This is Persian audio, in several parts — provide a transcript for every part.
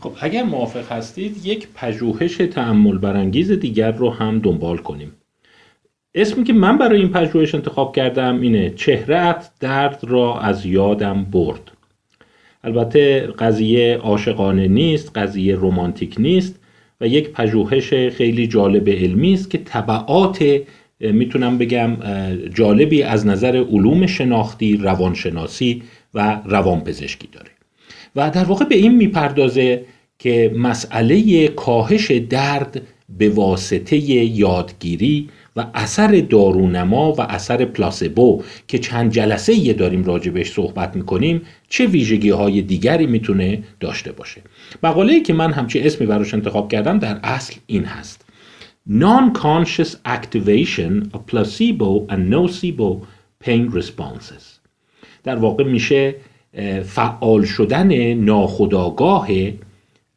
خب اگر موافق هستید یک پژوهش تعمل برانگیز دیگر رو هم دنبال کنیم. اسمی که من برای این پژوهش انتخاب کردم اینه چهرت درد را از یادم برد. البته قضیه عاشقانه نیست قضیه رمانتیک نیست و یک پژوهش خیلی جالب علمی است که طبعات می‌تونم بگم جالبی از نظر علوم شناختی روانشناسی و روانپزشکی داره. و در واقع به این می‌پردازه که مسئله کاهش درد به واسطه یادگیری و اثر دارونما و اثر پلاسبو که چند جلسه یه داریم راجبش صحبت می‌کنیم چه ویژگی های دیگری می‌تونه داشته باشه. مقاله که من همچی اسمی براش انتخاب کردم در اصل این هست. Non-conscious activation of placebo and nocebo pain responses. در واقع میشه فعال شدن ناخودآگاه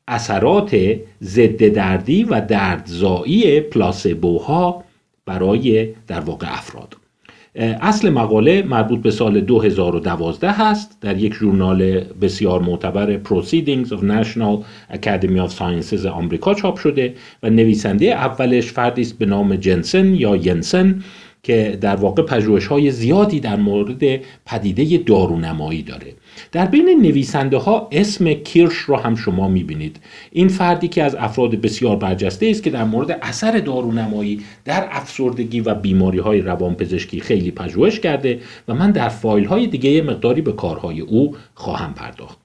اثرات ضد دردی و دردزایی پلاسبوها برای در واقع افراد. اصل مقاله مربوط به سال 2012 هست. در یک ژورنال بسیار معتبر Proceedings of National Academy of Sciences آمریکا چاپ شده و نویسنده اولش فردی است به نام جنسن یا ینسن. که در واقع پژوهش های زیادی در مورد پدیده دارونمایی داره. در بین نویسنده ها اسم کیرش رو هم شما می‌بینید. این فردی که از افراد بسیار برجسته است که در مورد اثر دارونمایی در افسردگی و بیماری های روانپزشکی خیلی پژوهش کرده و من در فایل های دیگه مقداری به کارهای او خواهم پرداخت.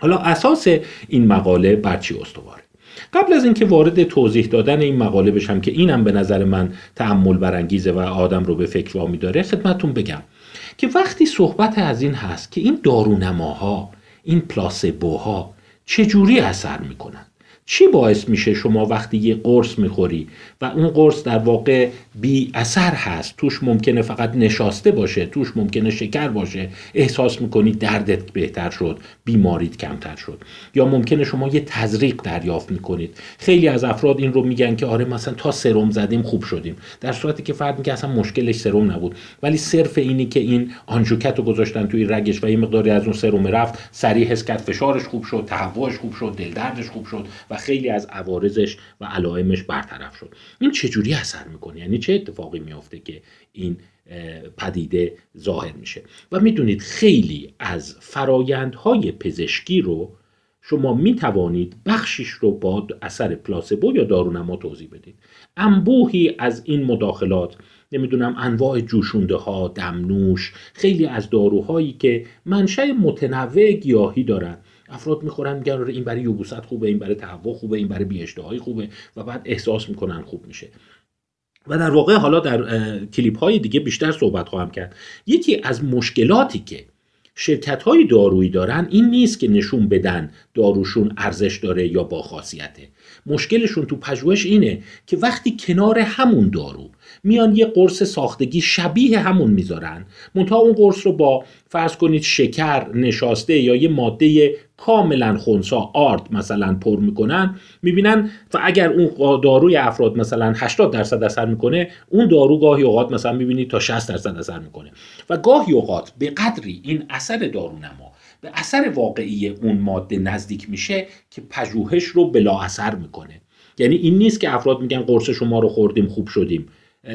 حالا اساس این مقاله بر چی استواره؟ قبل از اینکه وارد توضیح دادن این مقاله بشم که اینم به نظر من تعمل برانگیزه و آدم رو به فکر وامی داره خدمتتون بگم که وقتی صحبت از این هست که این دارونماها این پلاسبوها چجوری اثر می‌کنن؟ چی باعث میشه شما وقتی یه قرص می‌خوری و اون قرص در واقع بی اثر هست توش ممکنه فقط نشاسته باشه توش ممکنه شکر باشه احساس می‌کنی دردت بهتر شد بیماریت کمتر شد. یا ممکنه شما یه تزریق دریافت می‌کنید. خیلی از افراد این رو میگن که آره مثلا تا سرم زدیم خوب شدیم. در صورتی که فرد میگه اصلا مشکلش سرم نبود. ولی صرف اینی که این آنژوکت رو گذاشتن توی رگش و یه مقداری از اون سرم رفت سریع حس کرد فشارش خوب شد تهوعش خوب شد دل دردش خوب شد و خیلی از عوارضش و علائمش برطرف شد. این چجوری اثر می‌کنه؟ یعنی چه اتفاقی میافته که این پدیده ظاهر میشه؟ و می‌دونید خیلی از فرایندهای پزشکی رو شما می توانید بخشش رو با اثر پلاسبو یا دارونما توضیح بدید. انبوهی از این مداخلات نمی‌دونم انواع جوشونده ها دمنوش خیلی از داروهایی که منشأ متنوع گیاهی دارن افراد می‌خورن میگن آره این برای یبوست خوبه این برای تهوع خوبه این برای بیاشتهایی خوبه و بعد احساس می‌کنن خوب میشه. و در واقع حالا در کلیپ های دیگه بیشتر صحبت خواهم کرد. یکی از مشکلاتی که شرکت های دارویی دارن این نیست که نشون بدن داروشون ارزش داره یا با خاصیته مشکلشون تو پژوهش اینه که وقتی کنار همون دارو میان یه قرص ساختگی شبیه همون می‌ذارن. منتها اون قرص رو با فرض کنید شکر نشاسته یا یه ماده کاملا خونسا آرد مثلا پر می‌کنن می‌بینن و اگر اون داروی افراد مثلا 80 درصد اثر می‌کنه اون دارو گاهی اوقات مثلا می‌بینید تا 60 درصد اثر می‌کنه. و گاهی اوقات به قدری این اثر دارونما به اثر واقعی اون ماده نزدیک میشه که پژوهش رو بلا اثر می‌کنه. یعنی این نیست که افراد میگن قرص شما رو خوردیم خوب شدیم.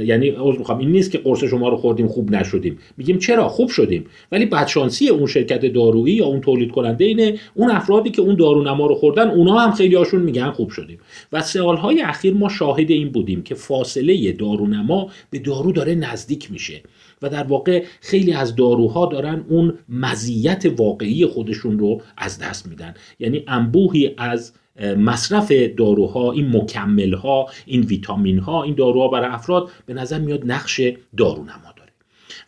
یعنی عذر می‌خوام. این نیست که قرص شما رو خوردیم خوب نشدیم. میگیم چرا؟ خوب شدیم. ولی بدشانسی اون شرکت دارویی یا اون تولید کننده اینه اون افرادی که اون دارونما رو خوردن اونا هم خیلی هاشون میگن خوب شدیم. و سالهای اخیر ما شاهد این بودیم که فاصله دارونما به دارو داره نزدیک میشه. و در واقع خیلی از داروها دارن اون مزیت واقعی خودشون رو از دست میدن. یعنی انبوهی از مصرف داروها این مکمل ها این ویتامین ها این داروها برای افراد به نظر میاد نقش دارونما داره.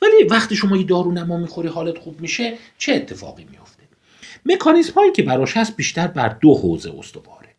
ولی وقتی شما یه دارونما می‌خوری حالت خوب میشه چه اتفاقی میافته؟ مکانیزم هایی که براش هست بیشتر بر دو حوزه استواره.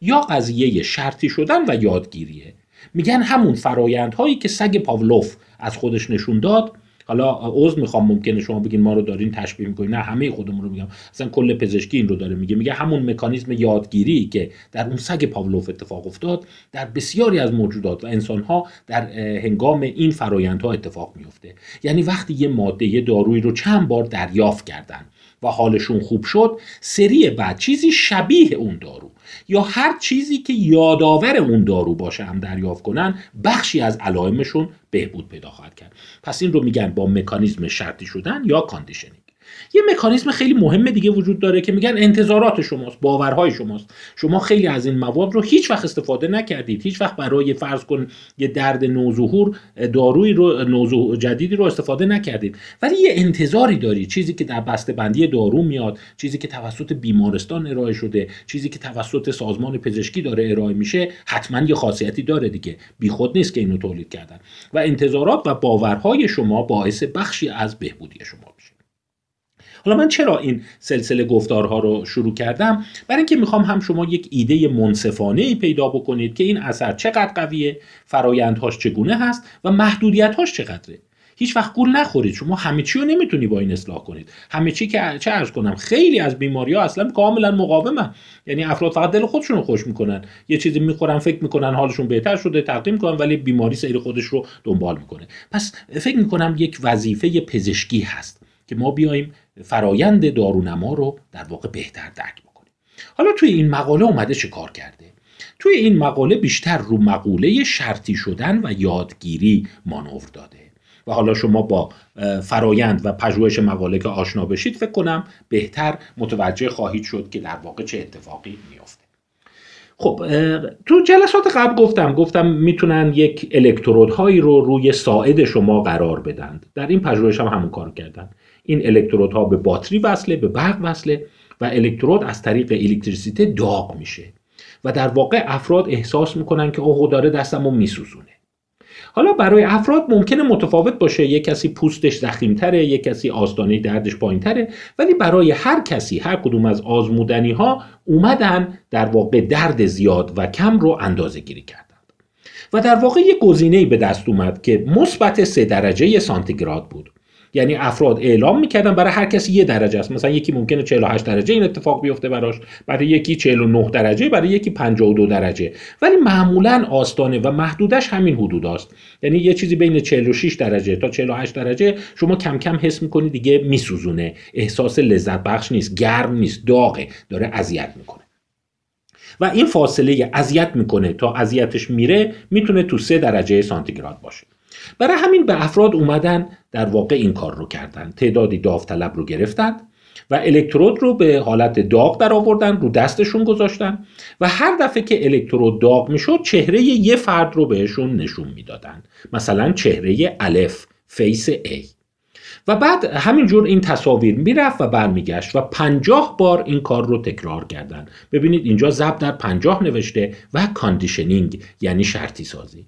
یا قضیه شرطی شدن و یادگیریه. میگن همون فرایندهایی که سگ پاولوف از خودش نشون داد حالا عذر می‌خوام ممکنه شما بگین ما رو دارین تشبیه می‌کنین. نه همه خودمون رو میگم. اصلا کل پزشکی این رو داره میگه. میگه همون مکانیزم یادگیری که در اون سگ پاولوف اتفاق افتاد در بسیاری از موجودات و انسانها در هنگام این فرایندها اتفاق میفته یعنی وقتی یه ماده یه دارویی رو چند بار دریافت کردن و حالشون خوب شد سری بعد چیزی شبیه اون دارو. یا هر چیزی که یادآور اون دارو باشه هم دریافت کنن بخشی از علائمشون بهبود پیدا خواهد کرد. پس این رو میگن با مکانیزم شرطی شدن یا conditioning. یه مکانیزم خیلی مهم دیگه وجود داره که میگن انتظارات شماست باورهای شماست. شما خیلی از این مواد رو هیچ وقت استفاده نکردید. هیچ وقت برای فرض کن یه درد نوظهور داروی رو نوظهور جدیدی رو استفاده نکردید. ولی یه انتظاری داری. چیزی که در بسته بندی دارو میاد چیزی که توسط بیمارستان ارائه شده چیزی که توسط سازمان پزشکی داره ارائه میشه حتما یه خاصیتی داره دیگه. بیخود نیست که اینو تولید کردن. و انتظارات و باورهای شما باعث بخشی از بهبودی شما میشه. حالا من چرا این سلسله گفتارها رو شروع کردم؟ برای اینکه می‌خوام هم شما یک ایده منصفانه ای پیدا بکنید که این اثر چقدر قویه فرایندهاش چگونه هست و محدودیتهاش چقدره. هیچ وقت گول نخورید. شما همه چی رو نمی‌تونی با این اصلاح کنید. همه چی که چه ارز کنم خیلی از بیماری ها اصلا کاملا مقاومن. یعنی افراد فقط دل خودشون رو خوش می‌کنن. یه چیزی می‌خورن فکر می‌کنن حالشون بهتر شده تقدیم می‌کنن ولی بیماری سیر خودش رو دنبال می‌کنه. پس فکر می‌کنم یک وظیفه پزشکی هست که ما بیایم فرایند دارونما رو در واقع بهتر درک بکنیم. حالا توی این مقاله اومده چه کار کرده؟ توی این مقاله بیشتر رو مقوله شرطی شدن و یادگیری مانور داده. و حالا شما با فرایند و پژوهش مقاله که آشنا بشید فکر کنم بهتر متوجه خواهید شد که در واقع چه اتفاقی میافته. خب تو جلسات قبل گفتم گفتم می‌تونن یک الکترودهایی رو روی ساعد شما قرار بدن در این پژوهش هم همون کار کردن. این الکترودها به باتری وصله به برق وصله و الکترود از طریق الکتریسیته داغ میشه و در واقع افراد احساس می‌کنن که اوه داره دستمو میسوزونه. حالا برای افراد ممکنه متفاوت باشه یک کسی پوستش زخیمتره یک کسی آستانه دردش پایینتره ولی برای هر کسی هر کدوم از آزمودنی ها اومدن در واقع درد زیاد و کم رو اندازه گیری کردند و در واقع یک گزینه به دست اومد که مثبت سه درجه سانتیگراد بود. یعنی افراد اعلام می‌کردن برای هر کسی یه درجه است. مثلا یکی ممکنه 48 درجه این اتفاق بیفته براش برای یکی 49 درجه برای یکی 52 درجه. ولی معمولا آستانه و محدودش همین حدود است. یعنی یه چیزی بین 46 درجه تا 48 درجه شما کم کم حس می‌کنی دیگه میسوزونه. احساس لذت بخش نیست گرم نیست داغه داره اذیت می‌کنه. و این فاصله اذیت می‌کنه. تا اذیتش میره می‌تونه تو سه درجه سانتیگراد باشه. برای همین به افراد اومدن در واقع این کار رو کردن. تعدادی داوطلب رو گرفتند و الکترود رو به حالت داغ در آوردن رو دستشون گذاشتن و هر دفعه که الکترود داغ می‌شد چهره یه فرد رو بهشون نشون می‌دادن. مثلا چهره الف face A. و بعد همینجور این تصاویر می‌رفت و برمیگشت و پنجاه بار این کار رو تکرار کردن. ببینید اینجا ضربدر پنجاه نوشته و conditioning یعنی شرطی سازی.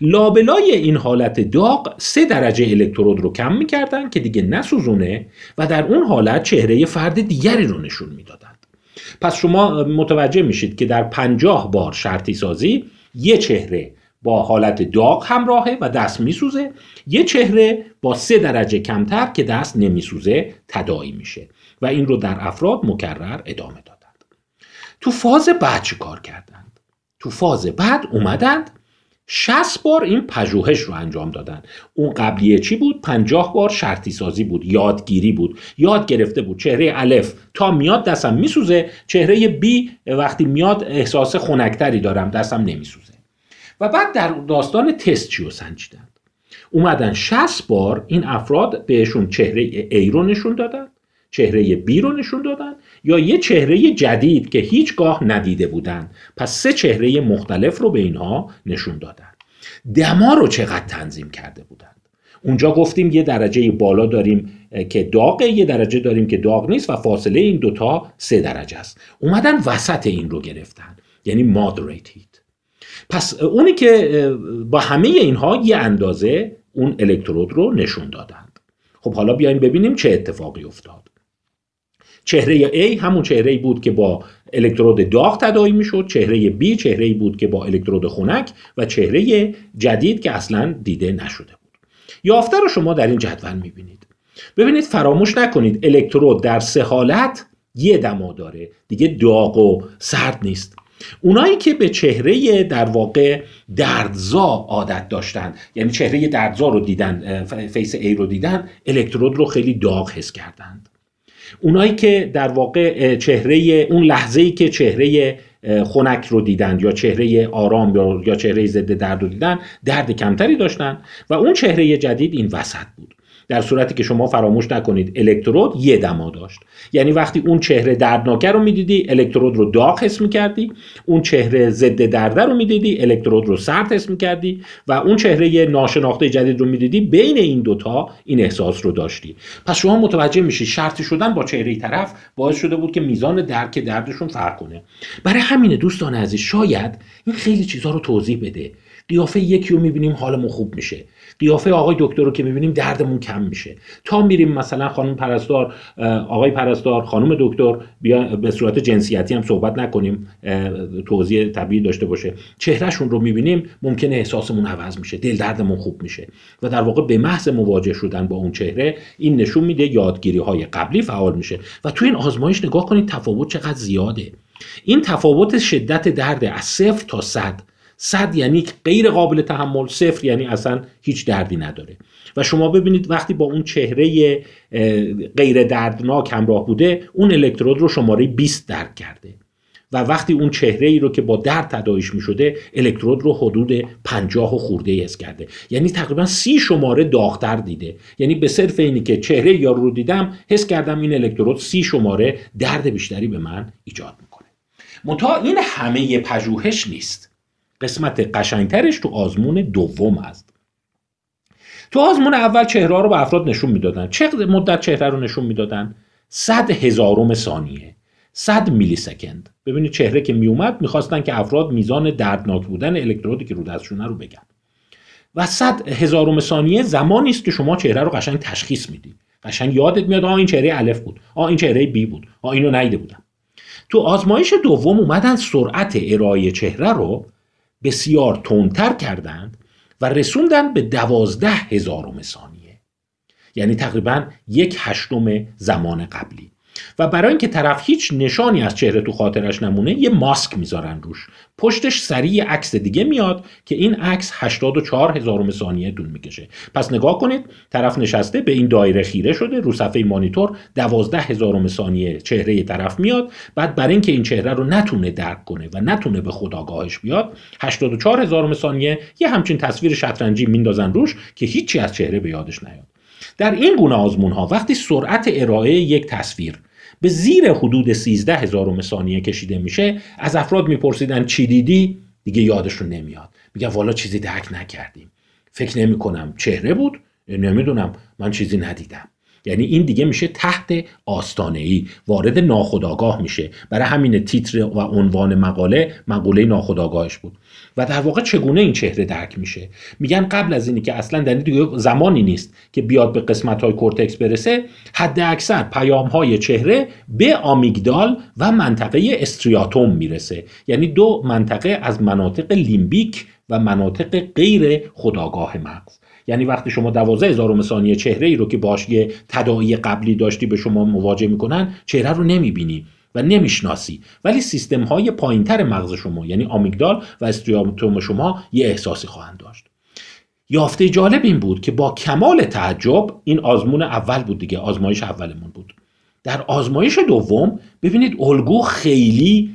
لابلای این حالت داغ سه درجه الکترود رو کم می‌کردن که دیگه نسوزونه و در اون حالت چهره فرد دیگری رو نشون می‌دادند. پس شما متوجه میشید که در پنجاه بار شرطی سازی یه چهره با حالت داغ همراهه و دست میسوزه یه چهره با سه درجه کمتر که دست نمیسوزه تداعی میشه و این رو در افراد مکرر ادامه دادند. تو فاز بعد چه کار کردند؟ تو فاز بعد اومدند 60 بار این پژوهش رو انجام دادن. اون قبلیه چی بود؟ 50 بار شرطی سازی بود یادگیری بود. یاد گرفته بود. چهره الف. تا میاد دستم میسوزه. چهره بی وقتی میاد احساس خنکتری دارم. دستم نمیسوزه. و بعد در داستان تست چی رو سنجیدن؟ اومدن 60 بار این افراد بهشون چهره A رو نشون دادن. چهره B رو نشون دادن یا یه چهره جدید که هیچگاه ندیده بودن. پس سه چهره مختلف رو به اینها نشون دادن. دما رو چقدر تنظیم کرده بودند اونجا گفتیم یه درجه بالا داریم که داغه یه درجه داریم که داغ نیست و فاصله این دوتا سه درجه است. اومدن وسط این رو گرفتن یعنی moderate heat. پس اونی که با همه اینها یه اندازه اون الکترود رو نشون دادند خب حالا بیایم ببینیم چه اتفاقی افتاد. چهره A همون چهره بود که با الکترود داغ تداعی می‌شد چهره B چهره بود که با الکترود خنک و چهره جدید که اصلا دیده نشده بود. یافته رو شما در این جدول می‌بینید. ببینید فراموش نکنید الکترود در سه حالت یه دما داره. دیگه داغ و سرد نیست. اونایی که به چهره در واقع دردزا عادت داشتن یعنی چهره دردزا رو دیدن فیس ای رو دیدن الکترود رو خیلی داغ حس کردند. اونایی که در واقع چهره اون لحظه ای که چهره خنک رو دیدن یا چهره آرام یا چهره ضد درد رو دیدن درد کمتری داشتن و اون چهره جدید این وسط بود. در صورتی که شما فراموش نکنید الکترود یه دما داشت. یعنی وقتی اون چهره دردناکه رو می‌دیدی الکترود رو داغ حس می‌کردی. اون چهره ضد درده رو می‌دیدی الکترود رو سرد حس می‌کردی. و اون چهره ناشناخته جدید رو می‌دیدی بین این دوتا این احساس رو داشتی. پس شما متوجه میشی شرطی شدن با چهره طرف باعث شده بود که میزان درک دردشون فرق کنه. برای همینه دوستان عزیز شاید این خیلی چیزها رو توضیح بده. قیافه یکی رو می‌بینیم حالمون خوب میشه. قیافه آقای دکتر رو که می‌بینیم دردمون کم میشه. تا میریم مثلا خانم پرستار آقای پرستار خانم دکتر بیا به صورت جنسیتی هم صحبت نکنیم توضیح طبیعی داشته باشه. چهرهشون رو می‌بینیم ممکنه احساسمون عوض میشه دل دردمون خوب میشه. و در واقع به محض مواجه شدن با اون چهره این نشون میده یادگیری های قبلی فعال میشه. و تو این آزمایش نگاه کنید تفاوت چقدر زیاده. این تفاوت شدت درد از صفر تا صد صد یعنی غیر قابل تحمل صفر یعنی اصلا هیچ دردی نداره. و شما ببینید وقتی با اون چهره غیر دردناک همراه بوده اون الکترود رو شماره 20 درک کرده. و وقتی اون چهره ای رو که با درد تداعیش می شده الکترود رو حدود 50 و خورده حس کرده. یعنی تقریبا سی شماره داغتر دیده. یعنی به صرف اینی که چهره یارو رو دیدم حس کردم این الکترود سی شماره درد بیشتری به من ایجاد می‌کنه. منتها این همه پژوهش نیست. قسمت قشنگترش تو آزمون دوم است. تو آزمون اول چهره رو به افراد نشون می‌دادن. چه مدت چهره رو نشون می‌دادن؟ صد هزارم ثانیه. صد میلی سکند ببینید چهره که میومد می‌خواستن که افراد میزان دردناک بودن الکترودی که رو دستشونه رو بگن. و صد هزارم ثانیه زمانی است که شما چهره رو قشنگ تشخیص میدی. قشنگ یادت میاد آ این چهره الف بود. آ این چهره بی بود. آ اینو نیده بودم. تو آزمایش دوم اومدن سرعت ارائه چهره رو بسیار تندتر کردند و رسوندن به دوازده هزارم ثانیه. یعنی تقریبا یک هشتم زمان قبلی. و برای اینکه طرف هیچ نشانی از چهره تو خاطرش نمونه یه ماسک می‌ذارن روش. پشتش سریع عکس دیگه میاد که این عکس 84 هزارم ثانیه طول می‌کشه. پس نگاه کنید طرف نشسته به این دایره خیره شده رو صفحه مانیتور 12 هزارم ثانیه چهره طرف میاد. بعد برای اینکه این چهره رو نتونه درک کنه و نتونه به خداگاهش بیاد 84 هزارم ثانیه یه همچین تصویر شطرنجی میندازن روش که هیچی از چهره به یادش نیاد. در این گونه آزمون ها وقتی سرعت ارائه یک تصویر به زیر حدود 13 هزارم ثانیه کشیده میشه از افراد میپرسیدن چی دیدی؟ دیگه یادشون نمیاد. میگن والا چیزی درک نکردیم. فکر نمی کنم چهره بود. نمی‌دونم. من چیزی ندیدم. یعنی این دیگه میشه تحت آستانه ای وارد ناخودآگاه میشه. برای همین تیتر و عنوان مقاله مقوله ناخودآگاهش بود. و در واقع چگونه این چهره درک میشه؟ میگن قبل از اینی که اصلا در دیگه زمانی نیست که بیاد به قسمت های کورتکس برسه حد اکثر پیام های چهره به آمیگدال و منطقه استریاتوم می‌رسه. یعنی دو منطقه از مناطق لیمبیک و مناطق غیر خداگاه مغز. یعنی وقتی شما دوازده هزار ثانیه چهره ای رو که باش یه تداعی قبلی داشتی به شما مواجه می‌کنن چهره رو نمی‌بینی و نمی‌شناسی. ولی سیستم های پایینتر مغز شما یعنی آمیگدال و استریاتوم شما یه احساسی خواهند داشت. یافته جالب این بود که با کمال تعجب این آزمون اول بود دیگه آزمایش اولمون بود. در آزمایش دوم ببینید الگو خیلی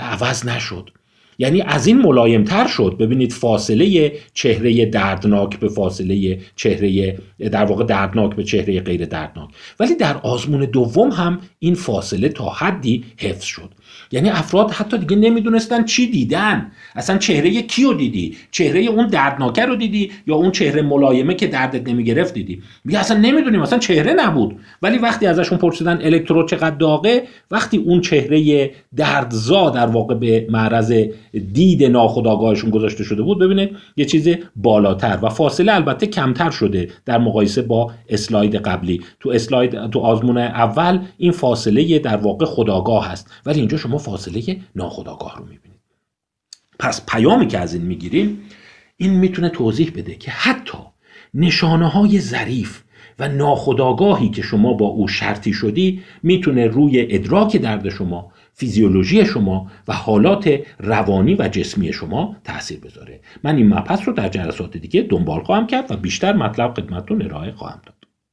عوض نشد. یعنی از این ملایمتر شد. ببینید فاصله چهره دردناک به فاصله چهره در واقع دردناک به چهره غیر دردناک. ولی در آزمون دوم هم این فاصله تا حدی حفظ شد. یعنی افراد حتی دیگه نمی‌دونستن چی دیدن. اصلا چهره کیو دیدی؟ چهره اون دردناکه رو دیدی یا اون چهره ملایمه که دردت نمی‌گرفت دیدی؟ میگه اصلا نمی‌دونیم اصلا چهره نبود. ولی وقتی ازشون پرسیدن الکترود چقدر داغه وقتی اون چهره دردزا در واقع به معرض دید ناخودآگاهشون گذاشته شده بود. ببینه یه چیز بالاتر و فاصله البته کمتر شده در مقایسه با اسلاید قبلی. تو اسلاید تو آزمون اول این فاصله در واقع خداگاه هست. ولی اینجا شما فاصله ناخودآگاه رو می‌بینید. پس پیامی که از این می‌گیریم این می‌تونه توضیح بده که حتی نشانه های ظریف و ناخودآگاهی که شما با او شرطی شدی می‌تونه روی ادراک درد شما فیزیولوژی شما و حالات روانی و جسمی شما تاثیر بذاره. من این مبحث رو در جلسات دیگه دنبال خواهم کرد و بیشتر مطلب خدمتتون ارائه خواهم داد.